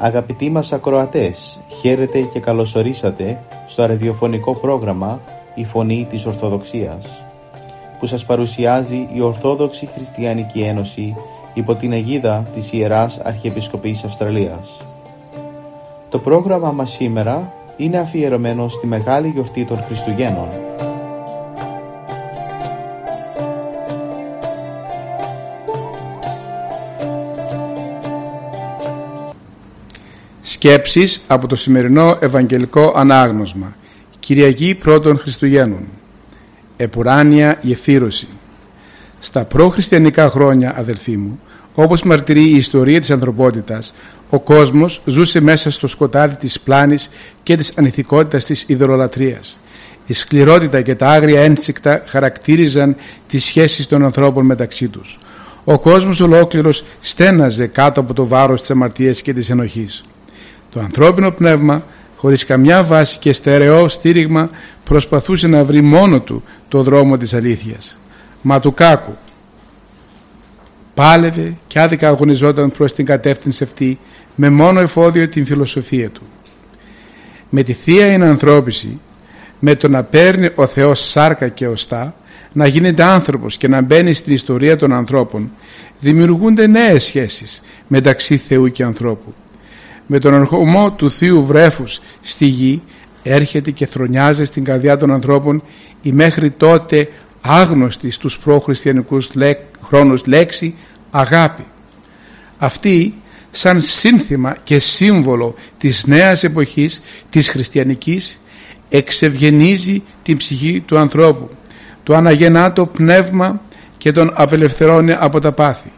Αγαπητοί μας ακροατές, χαίρετε και καλωσορίσατε στο ραδιοφωνικό πρόγραμμα «Η Φωνή της Ορθοδοξίας» που σας παρουσιάζει η Ορθόδοξη Χριστιανική Ένωση υπό την αιγίδα της Ιεράς Αρχιεπισκοπής Αυστραλίας. Το πρόγραμμα μας σήμερα είναι αφιερωμένο στη Μεγάλη Γιορτή των Χριστουγέννων Σκέψεις από το σημερινό Ευαγγελικό Ανάγνωσμα Κυριακή Πρώτων Χριστουγέννων Επουράνια Γεφύρωση Στα προχριστιανικά χρόνια αδελφοί μου όπως μαρτυρεί η ιστορία της ανθρωπότητας ο κόσμος ζούσε μέσα στο σκοτάδι της πλάνης και της ανηθικότητας της ιδωλολατρίας η σκληρότητα και τα άγρια ένστικτα χαρακτήριζαν τις σχέσεις των ανθρώπων μεταξύ τους. Ο κόσμος ολόκληρος στέναζε κάτω από το βάρος της αμαρτίας και της ενοχής. Το ανθρώπινο πνεύμα, χωρίς καμιά βάση και στερεό στήριγμα, προσπαθούσε να βρει μόνο του το δρόμο της αλήθειας. Μα του κάκου. Πάλευε και άδικα αγωνιζόταν προς την κατεύθυνση αυτή με μόνο εφόδιο την φιλοσοφία του. Με τη Θεία Ενανθρώπιση, με το να παίρνει ο Θεός σάρκα και οστά, να γίνεται άνθρωπος και να μπαίνει στην ιστορία των ανθρώπων, δημιουργούνται νέες σχέσεις μεταξύ Θεού και ανθρώπου με τον ερχομό του Θείου Βρέφους στη γη έρχεται και θρονιάζει στην καρδιά των ανθρώπων η μέχρι τότε άγνωστη στους προχριστιανικούς χρόνους λέξη αγάπη. Αυτή σαν σύνθημα και σύμβολο της νέας εποχής της χριστιανικής εξευγενίζει την ψυχή του ανθρώπου το αναγεννά το πνεύμα και τον απελευθερώνει από τα πάθη.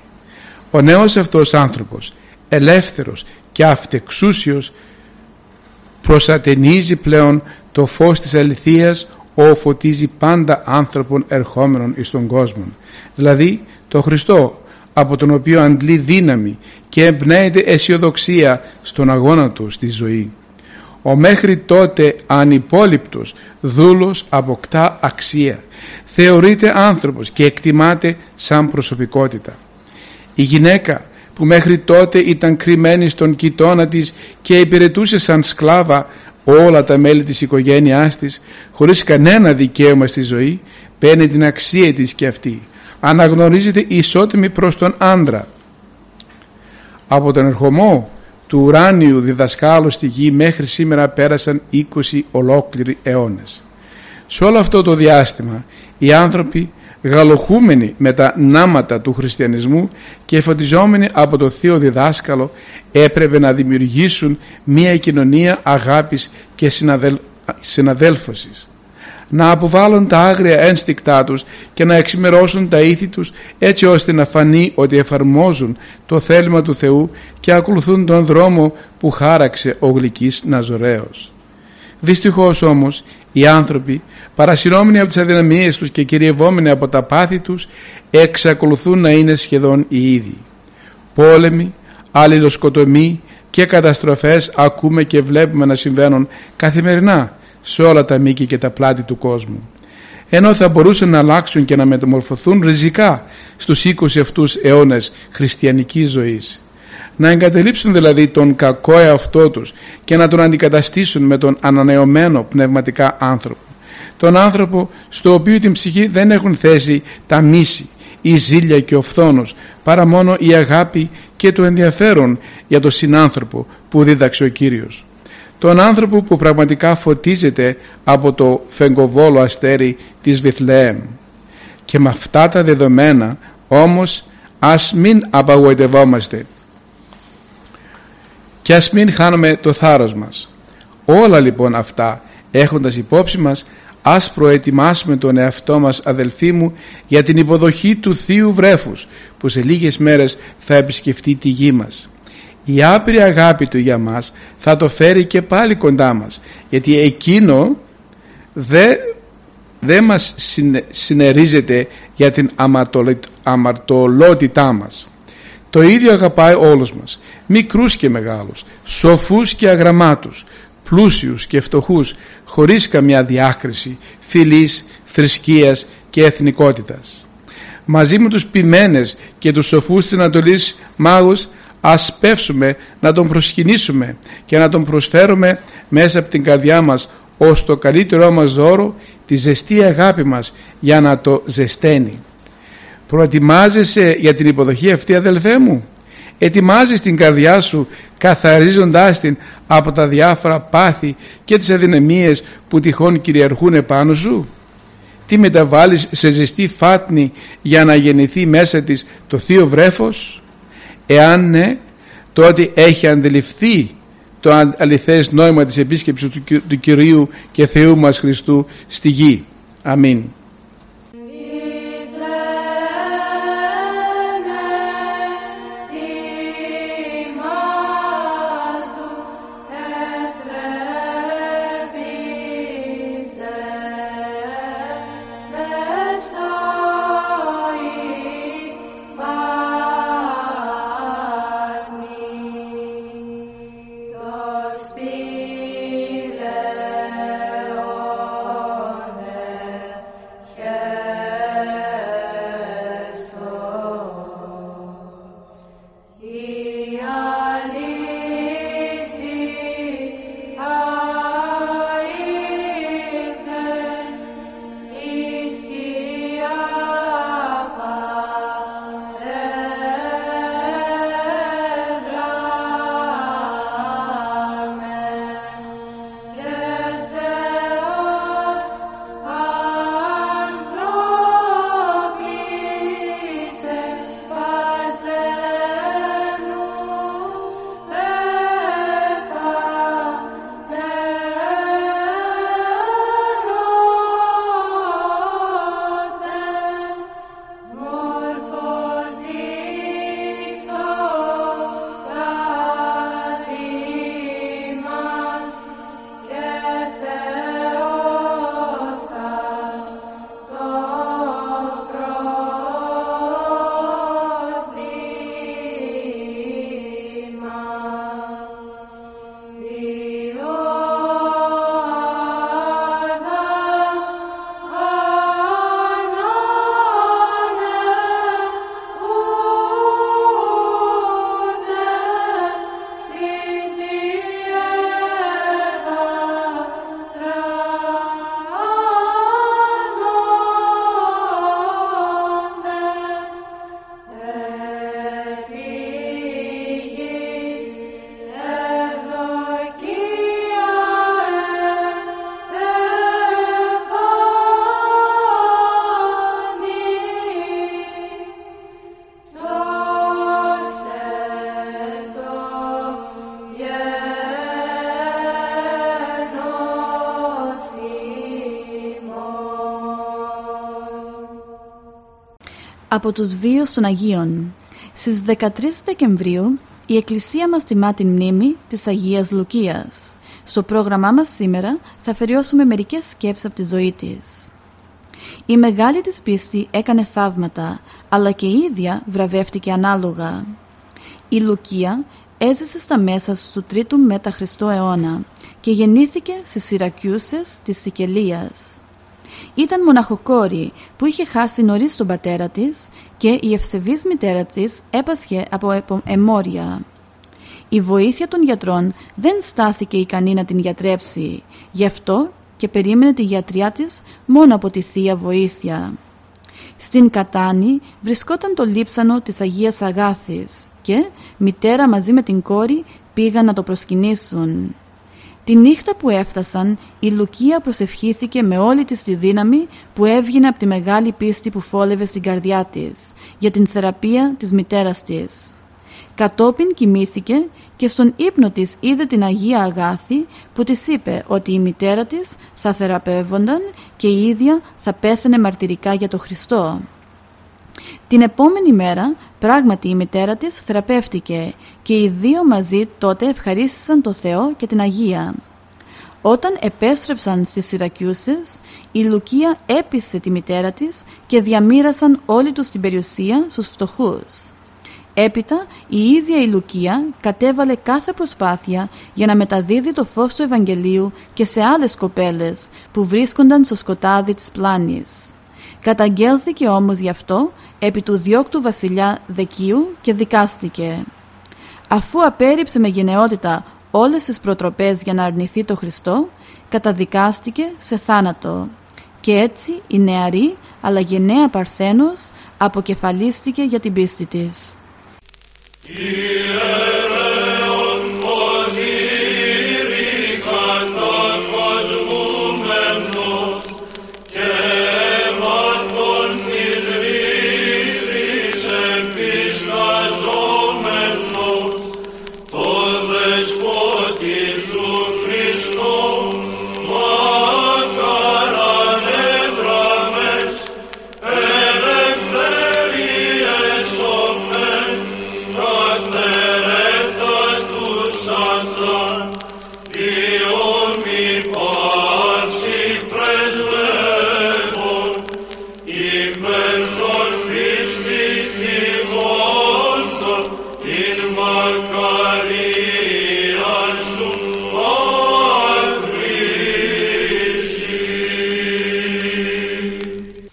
Ο νέος αυτός άνθρωπος ελεύθερος και αυτεξούσιος προσατενίζει πλέον το φως της αληθείας ο φωτίζει πάντα άνθρωπον ερχόμενων εις τον κόσμο δηλαδή το Χριστό από τον οποίο αντλεί δύναμη και εμπνέεται αισιοδοξία στον αγώνα του στη ζωή. Ο μέχρι τότε ανυπόλυπτος δούλος αποκτά αξία. Θεωρείται άνθρωπος και εκτιμάται σαν προσωπικότητα. Η γυναίκα που μέχρι τότε ήταν κρυμμένη στον κοιτώνα της και υπηρετούσε σαν σκλάβα όλα τα μέλη της οικογένειάς της χωρίς κανένα δικαίωμα στη ζωή παίρνει την αξία της και αυτή. Αναγνωρίζεται ισότιμη προς τον άντρα από τον ερχομό του ουράνιου διδασκάλου στη γη μέχρι σήμερα πέρασαν 20 ολόκληροι αιώνες. Σε όλο αυτό το διάστημα οι άνθρωποι γαλοχούμενοι με τα νάματα του χριστιανισμού και φωτιζόμενοι από το Θείο Διδάσκαλο έπρεπε να δημιουργήσουν μια κοινωνία αγάπης και συναδέλ... συναδέλφωσης να αποβάλουν τα άγρια ένστικτά τους και να εξημερώσουν τα ήθη τους έτσι ώστε να φανεί ότι εφαρμόζουν το θέλημα του Θεού και ακολουθούν τον δρόμο που χάραξε ο γλυκής Ναζωραίος. Δυστυχώς όμως οι άνθρωποι παρασυρώμενοι από τις αδυναμίες τους και κυριευόμενοι από τα πάθη τους εξακολουθούν να είναι σχεδόν οι ίδιοι. Πόλεμοι, αλληλοσκοτομοί και καταστροφές ακούμε και βλέπουμε να συμβαίνουν καθημερινά σε όλα τα μήκη και τα πλάτη του κόσμου. Ενώ θα μπορούσαν να αλλάξουν και να μεταμορφωθούν ριζικά στους 20 αυτούς αιώνες χριστιανικής ζωής να εγκαταλείψουν δηλαδή τον κακό εαυτό τους και να τον αντικαταστήσουν με τον ανανεωμένο πνευματικά άνθρωπο. Τον άνθρωπο στο οποίο την ψυχή δεν έχουν θέση τα μίση, η ζήλια και ο φθόνος, παρά μόνο η αγάπη και το ενδιαφέρον για τον συνάνθρωπο που δίδαξε ο Κύριος. Τον άνθρωπο που πραγματικά φωτίζεται από το φεγγοβόλο αστέρι της Βιθλεέμ. Και με αυτά τα δεδομένα όμως ας μην απαγοητευόμαστε και ας μην χάνουμε το θάρρος μας. Όλα λοιπόν αυτά έχοντας υπόψη μας ας προετοιμάσουμε τον εαυτό μας αδελφοί μου για την υποδοχή του Θείου Βρέφους που σε λίγες μέρες θα επισκεφτεί τη γη μας. Η άπειρη αγάπη του για μας θα το φέρει και πάλι κοντά μας γιατί εκείνο δεν δε μας συνερίζεται για την αμαρτωλότητά μας. Το ίδιο αγαπάει όλους μας, μικρούς και μεγάλους, σοφούς και αγραμμάτους, πλούσιους και φτωχούς, χωρίς καμιά διάκριση φιλής, θρησκείας και εθνικότητας. Μαζί με τους ποιμένες και τους σοφούς της Ανατολής μάγους ας πεύσουμε να τον προσκυνήσουμε και να τον προσφέρουμε μέσα από την καρδιά μας ως το καλύτερό μας δώρο τη ζεστή αγάπη μας για να το ζεσταίνει. Προετοιμάζεσαι για την υποδοχή αυτή αδελφέ μου; Ετοιμάζεις την καρδιά σου καθαρίζοντάς την από τα διάφορα πάθη και τις αδυναμίες που τυχόν κυριαρχούν επάνω σου; Τι μεταβάλεις σε ζεστή φάτνη για να γεννηθεί μέσα της το θείο βρέφος; Εάν ναι, τότε έχει αντιληφθεί το αληθές νόημα της επίσκεψης του Κυρίου και Θεού μας Χριστού στη γη. Αμήν. Από τους βίους των Αγίων. Στις 13 Δεκεμβρίου η Εκκλησία μας τιμά την μνήμη της Αγίας Λουκίας. Στο πρόγραμμά μας σήμερα θα αφαιριώσουμε μερικές σκέψεις από τη ζωή της. Η μεγάλη της πίστη έκανε θαύματα, αλλά και η ίδια βραβεύτηκε ανάλογα. Η Λουκία έζησε στα μέσα του τρίτου μετά Χριστό αιώνα και γεννήθηκε στις Σιρακιούσες της Σικελίας. Ήταν μοναχοκόρη που είχε χάσει νωρίς τον πατέρα της και η ευσεβής μητέρα της έπασχε από εμόρια. Η βοήθεια των γιατρών δεν στάθηκε ικανή να την γιατρέψει, γι' αυτό και περίμενε τη γιατριά της μόνο από τη Θεία Βοήθεια. Στην Κατάνη βρισκόταν το λείψανο της Αγίας Αγάθης και μητέρα μαζί με την κόρη πήγαν να το προσκυνήσουν. Τη νύχτα που έφτασαν, η Λουκία προσευχήθηκε με όλη της τη δύναμη που έβγαινε από τη μεγάλη πίστη που φόλευε στην καρδιά της για την θεραπεία της μητέρας της. Κατόπιν κοιμήθηκε και στον ύπνο της είδε την Αγία Αγάθη που της είπε ότι η μητέρα της θα θεραπεύονταν και η ίδια θα πέθανε μαρτυρικά για το Χριστό. Την επόμενη μέρα πράγματι η μητέρα της θεραπεύτηκε και οι δύο μαζί τότε ευχαρίστησαν το Θεό και την Αγία. Όταν επέστρεψαν στις Σιρακιούσες, η Λουκία έπεισε τη μητέρα της και διαμήρασαν όλη τους την περιουσία στους φτωχούς. Έπειτα η ίδια η Λουκία κατέβαλε κάθε προσπάθεια για να μεταδίδει το φως του Ευαγγελίου και σε άλλες κοπέλες που βρίσκονταν στο σκοτάδι της πλάνης. Καταγγέλθηκε όμως γι' αυτό επί του διώκτου βασιλιά Δεκίου και δικάστηκε. αφού απέρριψε με γενναιότητα όλες τις προτροπές για να αρνηθεί το Χριστό, καταδικάστηκε σε θάνατο. Και έτσι η νεαρή αλλά γενναία Παρθένος αποκεφαλίστηκε για την πίστη της.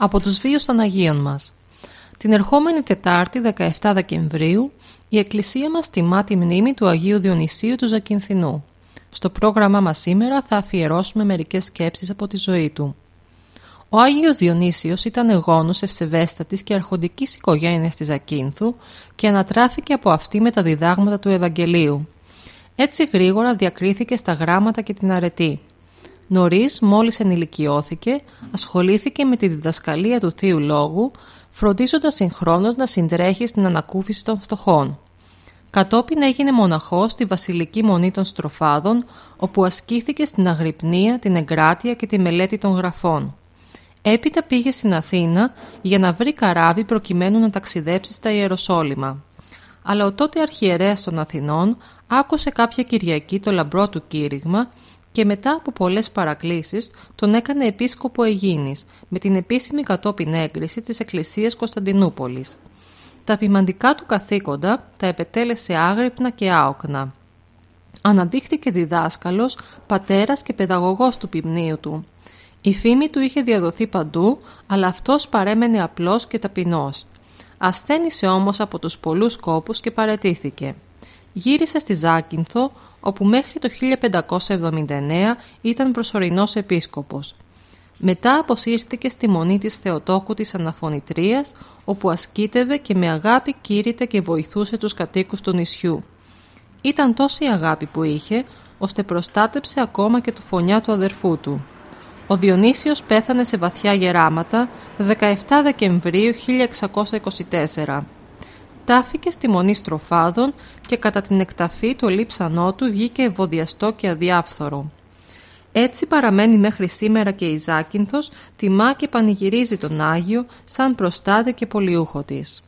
Από τους βίους των Αγίων μας. Την ερχόμενη Τετάρτη 17 Δεκεμβρίου η Εκκλησία μας τιμά τη μνήμη του Αγίου Διονυσίου του Ζακυνθινού. Στο πρόγραμμά μας σήμερα θα αφιερώσουμε μερικές σκέψεις από τη ζωή του. Ο Άγιος Διονύσιος ήταν εγώνος ευσεβέστατης και αρχοντικής οικογένειας της Ζακίνθου και ανατράφηκε από αυτή με τα διδάγματα του Ευαγγελίου. Έτσι γρήγορα διακρίθηκε στα γράμματα και την αρετή. Νωρίς, μόλις ενηλικιώθηκε, ασχολήθηκε με τη διδασκαλία του θείου λόγου, φροντίζοντας συγχρόνως να συντρέχει στην ανακούφιση των φτωχών. Κατόπιν έγινε μοναχός στη Βασιλική Μονή των Στροφάδων, όπου ασκήθηκε στην αγρυπνία, την εγκράτεια και τη μελέτη των γραφών. Έπειτα πήγε στην Αθήνα για να βρει καράβι προκειμένου να ταξιδέψει στα Ιεροσόλυμα. Αλλά ο τότε αρχιερέας των Αθηνών άκουσε κάποια Κυριακή το λαμπρό του κήρυγμα και μετά από πολλές παρακλήσεις τον έκανε επίσκοπο Αιγίνης με την επίσημη κατόπιν έγκριση της Εκκλησίας Κωνσταντινούπολης. Τα ποιμαντικά του καθήκοντα τα επετέλεσε άγρυπνα και άοκνα. Αναδείχθηκε διδάσκαλος, πατέρας και παιδαγωγός του ποιμνίου του. Η φήμη του είχε διαδοθεί παντού, αλλά αυτός παρέμενε απλός και ταπεινός. Ασθένησε όμως από τους πολλούς κόπους και παρετήθηκε. Γύρισε στη Ζάκυνθο, όπου μέχρι το 1579 ήταν προσωρινός επίσκοπος. Μετά αποσύρθηκε στη μονή της Θεοτόκου της Αναφωνητρίας, όπου ασκήτευε και με αγάπη κήρυτε και βοηθούσε τους κατοίκους του νησιού. Ήταν τόση αγάπη που είχε, ώστε προστάτεψε ακόμα και το φωνιά του αδερφού του. Ο Διονύσιος πέθανε σε βαθιά γεράματα 17 Δεκεμβρίου 1624 τάφηκε στη μονή στροφάδων και κατά την εκταφή το λείψανό του βγήκε ευωδιαστό και αδιάφθορο. Έτσι παραμένει μέχρι σήμερα και η Ζάκυνθος, τιμά και πανηγυρίζει τον Άγιο σαν προστάτη και πολιούχο της.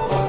Oh,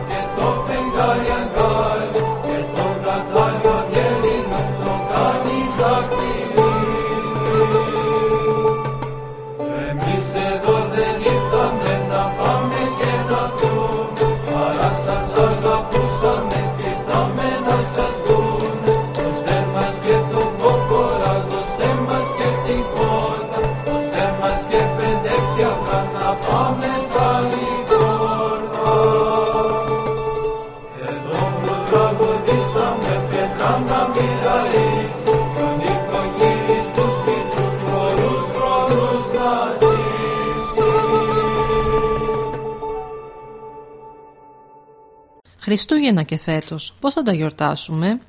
Χριστούγεννα και φέτος, πώς θα τα γιορτάσουμε;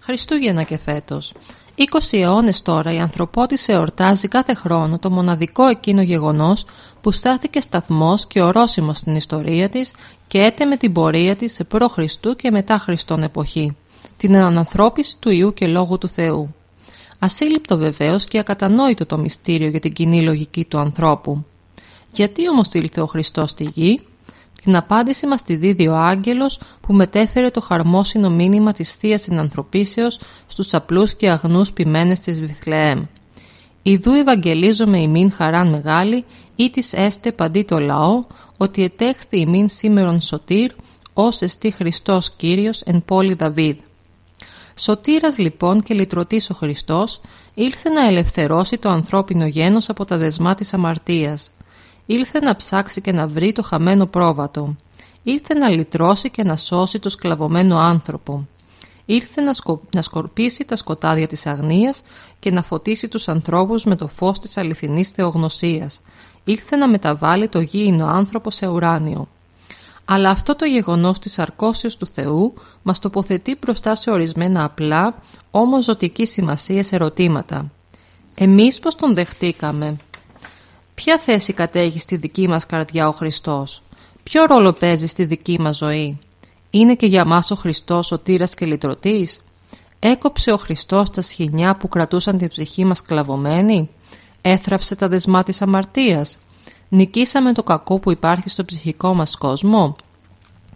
Χριστούγεννα και φέτος. 20 αιώνες τώρα η ανθρωπότης εορτάζει κάθε χρόνο το μοναδικό εκείνο γεγονός που στάθηκε σταθμός και ορόσημος στην ιστορία της και έτεμε την πορεία της σε προ Χριστού και μετά Χριστόν εποχή. Την ανανθρώπιση του Ιού και Λόγου του Θεού. Ασύλληπτο βεβαίως και ακατανόητο το μυστήριο για την κοινή λογική του ανθρώπου. Γιατί όμως ήλθε ο Χριστός στη γη; Την απάντηση μας τη δίδει ο άγγελος που μετέφερε το χαρμόσυνο μήνυμα της Θείας Συνανθρωπίσεως στους απλούς και αγνούς ποιμένες της Βιθλεέμ. Ιδού Ευαγγελίζομαι ημίν χαράν μεγάλη ή της έστε παντί το λαό ότι ετέχθη ημίν σήμερον σωτήρ ως εστί Χριστός Κύριος εν πόλη Δαβίδ. Σωτήρας λοιπόν και λυτρωτής ο Χριστός ήλθε να ελευθερώσει το ανθρώπινο γένος από τα δεσμά της αμαρτίας – Ήλθε να ψάξει και να βρει το χαμένο πρόβατο. Ήρθε να λυτρώσει και να σώσει το σκλαβωμένο άνθρωπο. Ήρθε να, να σκορπίσει τα σκοτάδια της αγνίας και να φωτίσει τους ανθρώπους με το φως της αληθινής θεογνωσίας. Ήρθε να μεταβάλει το γήινο άνθρωπο σε ουράνιο. Αλλά αυτό το γεγονός της αρκώσεως του Θεού μας τοποθετεί μπροστά σε ορισμένα απλά, όμως ζωτική σημασία ερωτήματα. Εμείς πώς τον δεχτήκαμε, Ποια θέση κατέχει στη δική μας καρδιά ο Χριστός, ποιο ρόλο παίζει στη δική μας ζωή; Είναι και για μας ο Χριστός ο τύρας και λυτρωτής; Έκοψε ο Χριστός τα σχοινιά που κρατούσαν την ψυχή μας κλαβωμένη; Έθραψε τα δεσμά της αμαρτίας; Νικήσαμε το κακό που υπάρχει στο ψυχικό μας κόσμο;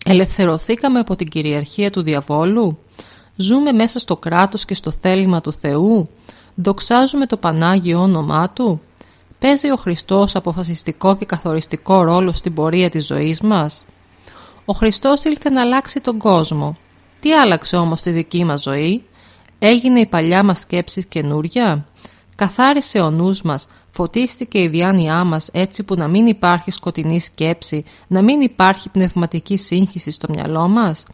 Ελευθερωθήκαμε από την κυριαρχία του διαβόλου; Ζούμε μέσα στο κράτος και στο θέλημα του Θεού; Δοξάζουμε το Πανάγιο όνομά Του; Παίζει ο Χριστός αποφασιστικό και καθοριστικό ρόλο στην πορεία της ζωής μας; Ο Χριστός ήλθε να αλλάξει τον κόσμο. Τι άλλαξε όμως στη δική μας ζωή; Έγινε η παλιά μας σκέψη καινούρια; Καθάρισε ο νους μας, φωτίστηκε η διάνοιά μας έτσι που να μην υπάρχει σκοτεινή σκέψη, να μην υπάρχει πνευματική σύγχυση στο μυαλό μας;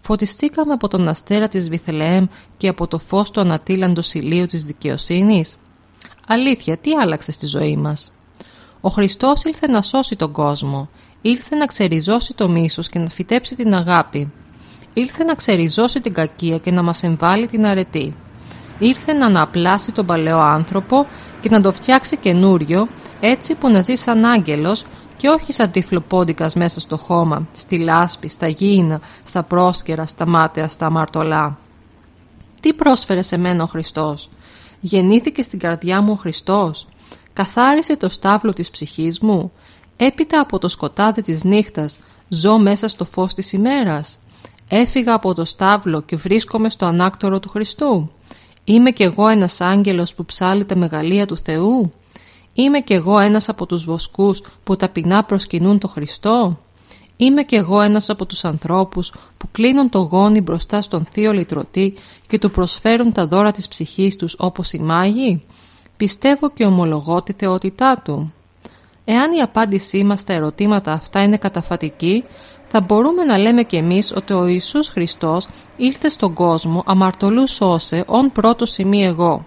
Φωτιστήκαμε από τον αστέρα της Βιθλεέμ και από το φως του ανατίλαντος ηλίου της δικαιοσύνης; Αλήθεια, τι άλλαξε στη ζωή μας; Ο Χριστός ήλθε να σώσει τον κόσμο. Ήλθε να ξεριζώσει το μίσος και να φυτέψει την αγάπη. Ήλθε να ξεριζώσει την κακία και να μας εμβάλει την αρετή. Ήρθε να αναπλάσει τον παλαιό άνθρωπο και να το φτιάξει καινούριο, έτσι που να ζει σαν άγγελος και όχι σαν τυφλοπόντικας μέσα στο χώμα, στη λάσπη, στα γήινα, στα πρόσκαιρα, στα μάταια, στα αμαρτωλά. Τι πρόσφερε σε μένα ο Χριστός; Γεννήθηκε στην καρδιά μου ο Χριστός, καθάρισε το στάβλο της ψυχής μου, έπειτα από το σκοτάδι της νύχτας ζω μέσα στο φως της ημέρας. Έφυγα από το στάβλο και βρίσκομαι στο ανάκτορο του Χριστού. Είμαι κι εγώ ένας άγγελος που ψάλει τα μεγαλεία του Θεού. Είμαι κι εγώ ένας από τους βοσκούς που ταπεινά προσκυνούν το Χριστό. Είμαι κι εγώ ένας από τους ανθρώπους που κλείνουν το γόνι μπροστά στον θείο λυτρωτή και του προσφέρουν τα δώρα της ψυχής τους όπως οι μάγοι. Πιστεύω και ομολογώ τη θεότητά του. Εάν η απάντησή μας στα ερωτήματα αυτά είναι καταφατική, θα μπορούμε να λέμε κι εμείς ότι ο Ιησούς Χριστός ήρθε στον κόσμο αμαρτωλούς σώσε όν πρώτο σημείο εγώ.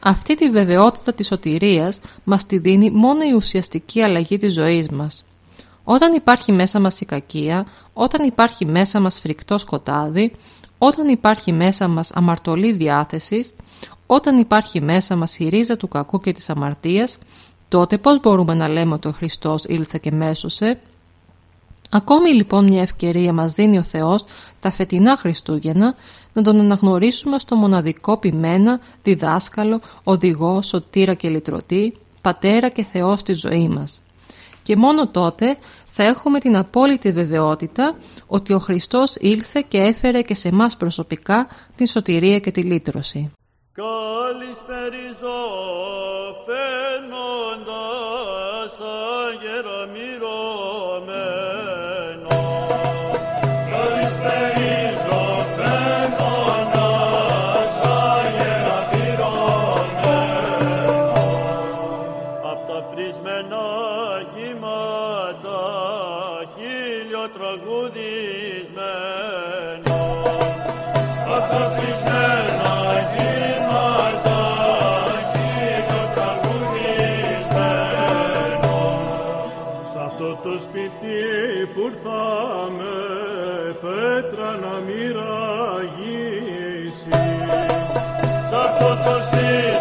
Αυτή τη βεβαιότητα της σωτηρίας μας τη δίνει μόνο η ουσιαστική αλλαγή της ζωής μας. Όταν υπάρχει μέσα μας η κακία, όταν υπάρχει μέσα μας φρικτό σκοτάδι, όταν υπάρχει μέσα μας αμαρτωλή διάθεσης, όταν υπάρχει μέσα μας η ρίζα του κακού και της αμαρτίας, τότε πώς μπορούμε να λέμε ότι ο Χριστός ήλθε και μέσωσε; Ακόμη λοιπόν μια ευκαιρία μας δίνει ο Θεός τα φετινά Χριστούγεννα να τον αναγνωρίσουμε στο μοναδικό ποιμένα, διδάσκαλο, οδηγό, σωτήρα και λυτρωτή, πατέρα και Θεός στη ζωής μας. Και μόνο τότε θα έχουμε την απόλυτη βεβαιότητα ότι ο Χριστός ήλθε και έφερε και σε μας προσωπικά την σωτηρία και τη λύτρωση. που ήρθαμε πέτρα να μοιραγήσεις. Σ' αυτό το σπίτι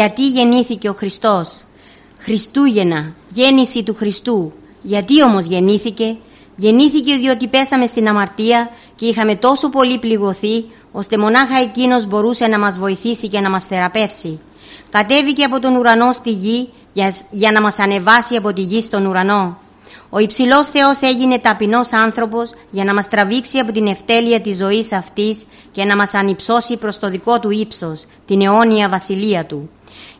Γιατί γεννήθηκε ο Χριστός; Χριστούγεννα, γέννηση του Χριστού. Γιατί όμως γεννήθηκε; Γεννήθηκε διότι πέσαμε στην αμαρτία και είχαμε τόσο πολύ πληγωθεί ώστε μονάχα εκείνος μπορούσε να μας βοηθήσει και να μας θεραπεύσει. Κατέβηκε από τον ουρανό στη γη για, για να μας ανεβάσει από τη γη στον ουρανό. Ο υψηλός Θεός έγινε ταπεινός άνθρωπος για να μας τραβήξει από την ευτέλεια της ζωής αυτής και να μας ανυψώσει προς το δικό του ύψος, την αιώνια βασιλεία του.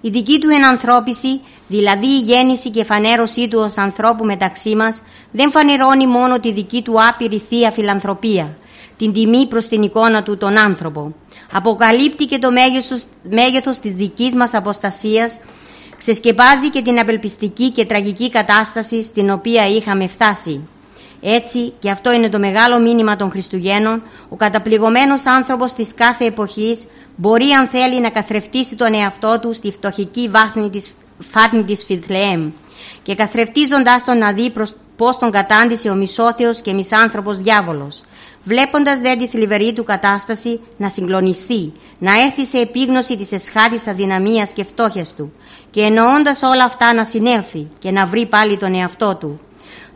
Η δική του ενανθρώπιση, δηλαδή η γέννηση και φανέρωσή του ως ανθρώπου μεταξύ μας, δεν φανερώνει μόνο τη δική του άπειρη θεία φιλανθρωπία, την τιμή προς την εικόνα του τον άνθρωπο. Αποκαλύπτει και το μέγεθος, μέγεθος της δικής μας αποστασίας, ξεσκεπάζει και την απελπιστική και τραγική κατάσταση στην οποία είχαμε φτάσει. Έτσι, και αυτό είναι το μεγάλο μήνυμα των Χριστουγέννων, ο καταπληγωμένος άνθρωπος της κάθε εποχής μπορεί αν θέλει να καθρεφτήσει τον εαυτό του στη φτωχική βάθμη της, φάτνη της Φιθλεέμ και καθρεφτίζοντας τον να δει προς πώς τον κατάντησε ο μισόθεος και μισάνθρωπος διάβολος, βλέποντας δε τη θλιβερή του κατάσταση να συγκλονιστεί, να έρθει σε επίγνωση της εσχάτης αδυναμίας και φτώχειας του και εννοώντας όλα αυτά να συνέλθει και να βρει πάλι τον εαυτό του.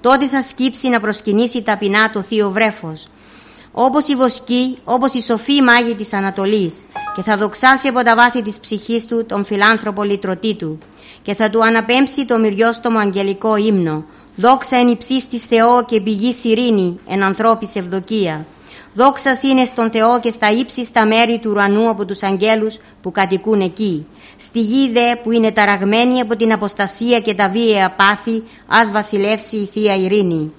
Τότε θα σκύψει να προσκυνήσει ταπεινά το θείο βρέφος, όπως η βοσκή, όπως η σοφή μάγη της Ανατολής και θα δοξάσει από τα βάθη της ψυχής του τον φιλάνθρωπο λυτρωτή του και θα του αναπέμψει το μυριόστομο αγγελικό ύμνο «Δόξα εν υψίστης Θεό και πηγή ειρήνη εν ανθρώπης ευδοκία». Δόξα είναι στον Θεό και στα ύψιστα μέρη του ουρανού από τους αγγέλους που κατοικούν εκεί. Στη γη δε που είναι ταραγμένη από την αποστασία και τα βίαια πάθη, ας βασιλεύσει η Θεία Ειρήνη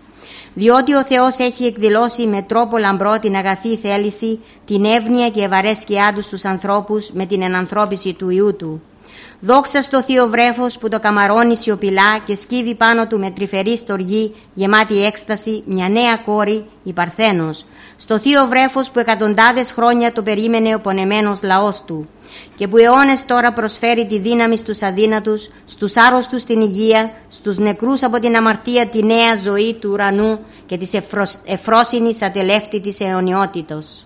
διότι ο Θεός έχει εκδηλώσει με τρόπο λαμπρό την αγαθή θέληση, την εύνοια και ευαρέσκειά του στους ανθρώπους με την ενανθρώπιση του Ιού Του. Δόξα στο θείο βρέφος που το καμαρώνει σιωπηλά και σκύβει πάνω του με τρυφερή στοργή γεμάτη έκσταση μια νέα κόρη, η Παρθένος. Στο θείο βρέφος που εκατοντάδες χρόνια το περίμενε ο πονεμένος λαός του και που αιώνες τώρα προσφέρει τη δύναμη στους αδύνατους, στους άρρωστους την υγεία, στους νεκρούς από την αμαρτία τη νέα ζωή του ουρανού και της εφρόσινης ατελεύτητης αιωνιότητος.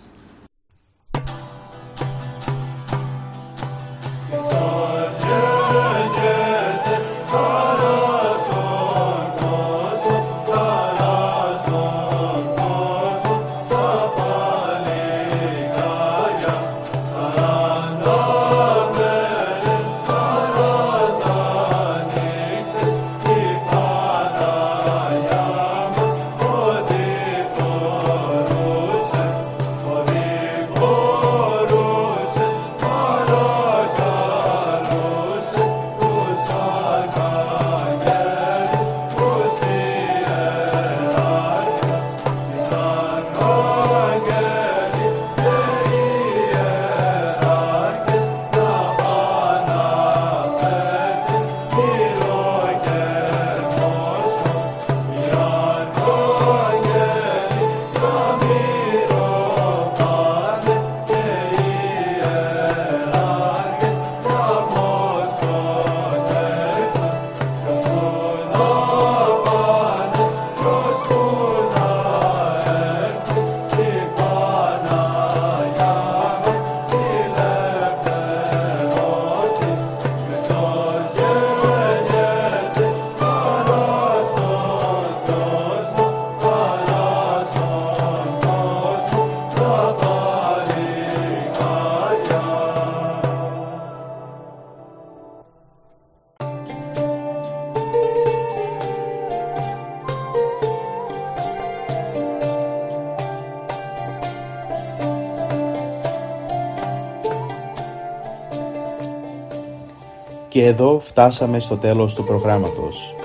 Και εδώ φτάσαμε στο τέλος του προγράμματος.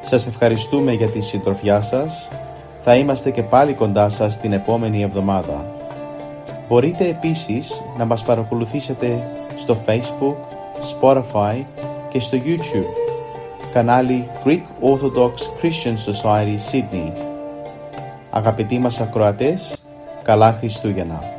Σας ευχαριστούμε για τη συντροφιά σας. Θα είμαστε και πάλι κοντά σας την επόμενη εβδομάδα. Μπορείτε επίσης να μας παρακολουθήσετε στο Facebook, Spotify και στο YouTube κανάλι Greek Orthodox Christian Society Sydney. Αγαπητοί μας ακροατές, καλά Χριστούγεννα.